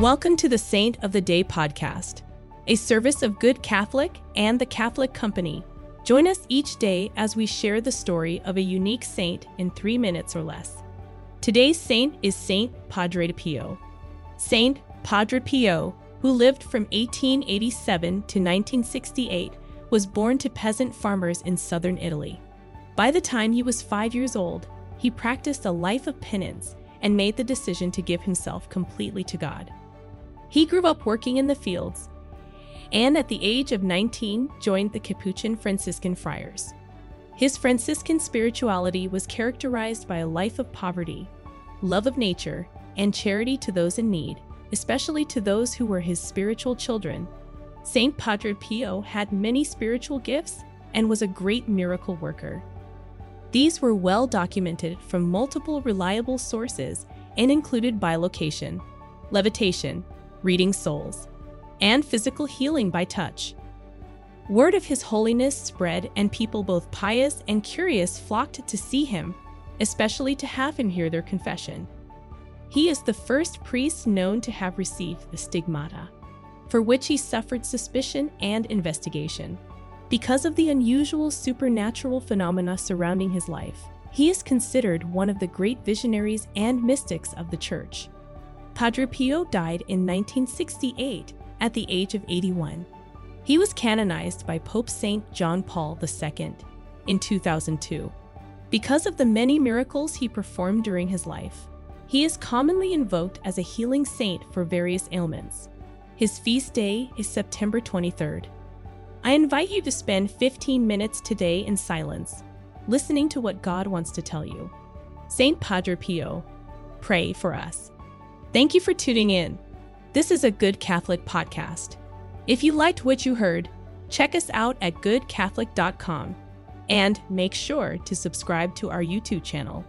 Welcome to the Saint of the Day podcast, a service of Good Catholic and the Catholic Company. Join us each day as we share the story of a unique saint in three minutes or less. Today's saint is Saint Padre Pio. Saint Padre Pio, who lived from 1887 to 1968, was born to peasant farmers in southern Italy. By the time he was five years old, he practiced a life of penance and made the decision to give himself completely to God. He grew up working in the fields and at the age of 19 joined the Capuchin Franciscan friars. His Franciscan spirituality was characterized by a life of poverty, love of nature, and charity to those in need, especially to those who were his spiritual children. Saint Padre Pio had many spiritual gifts and was a great miracle worker. These were well documented from multiple reliable sources and included bilocation, levitation, reading souls, and physical healing by touch. Word of his holiness spread, and people both pious and curious flocked to see him, especially to have him hear their confession. He is the first priest known to have received the stigmata, for which he suffered suspicion and investigation. Because of the unusual supernatural phenomena surrounding his life, he is considered one of the great visionaries and mystics of the Church. Padre Pio died in 1968 at the age of 81. He was canonized by Pope St. John Paul II in 2002. Because of the many miracles he performed during his life, he is commonly invoked as a healing saint for various ailments. His feast day is September 23rd. I invite you to spend 15 minutes today in silence, listening to what God wants to tell you. Saint Padre Pio, pray for us. Thank you for tuning in. This is a Good Catholic podcast. If you liked what you heard, check us out at goodcatholic.com and make sure to subscribe to our YouTube channel.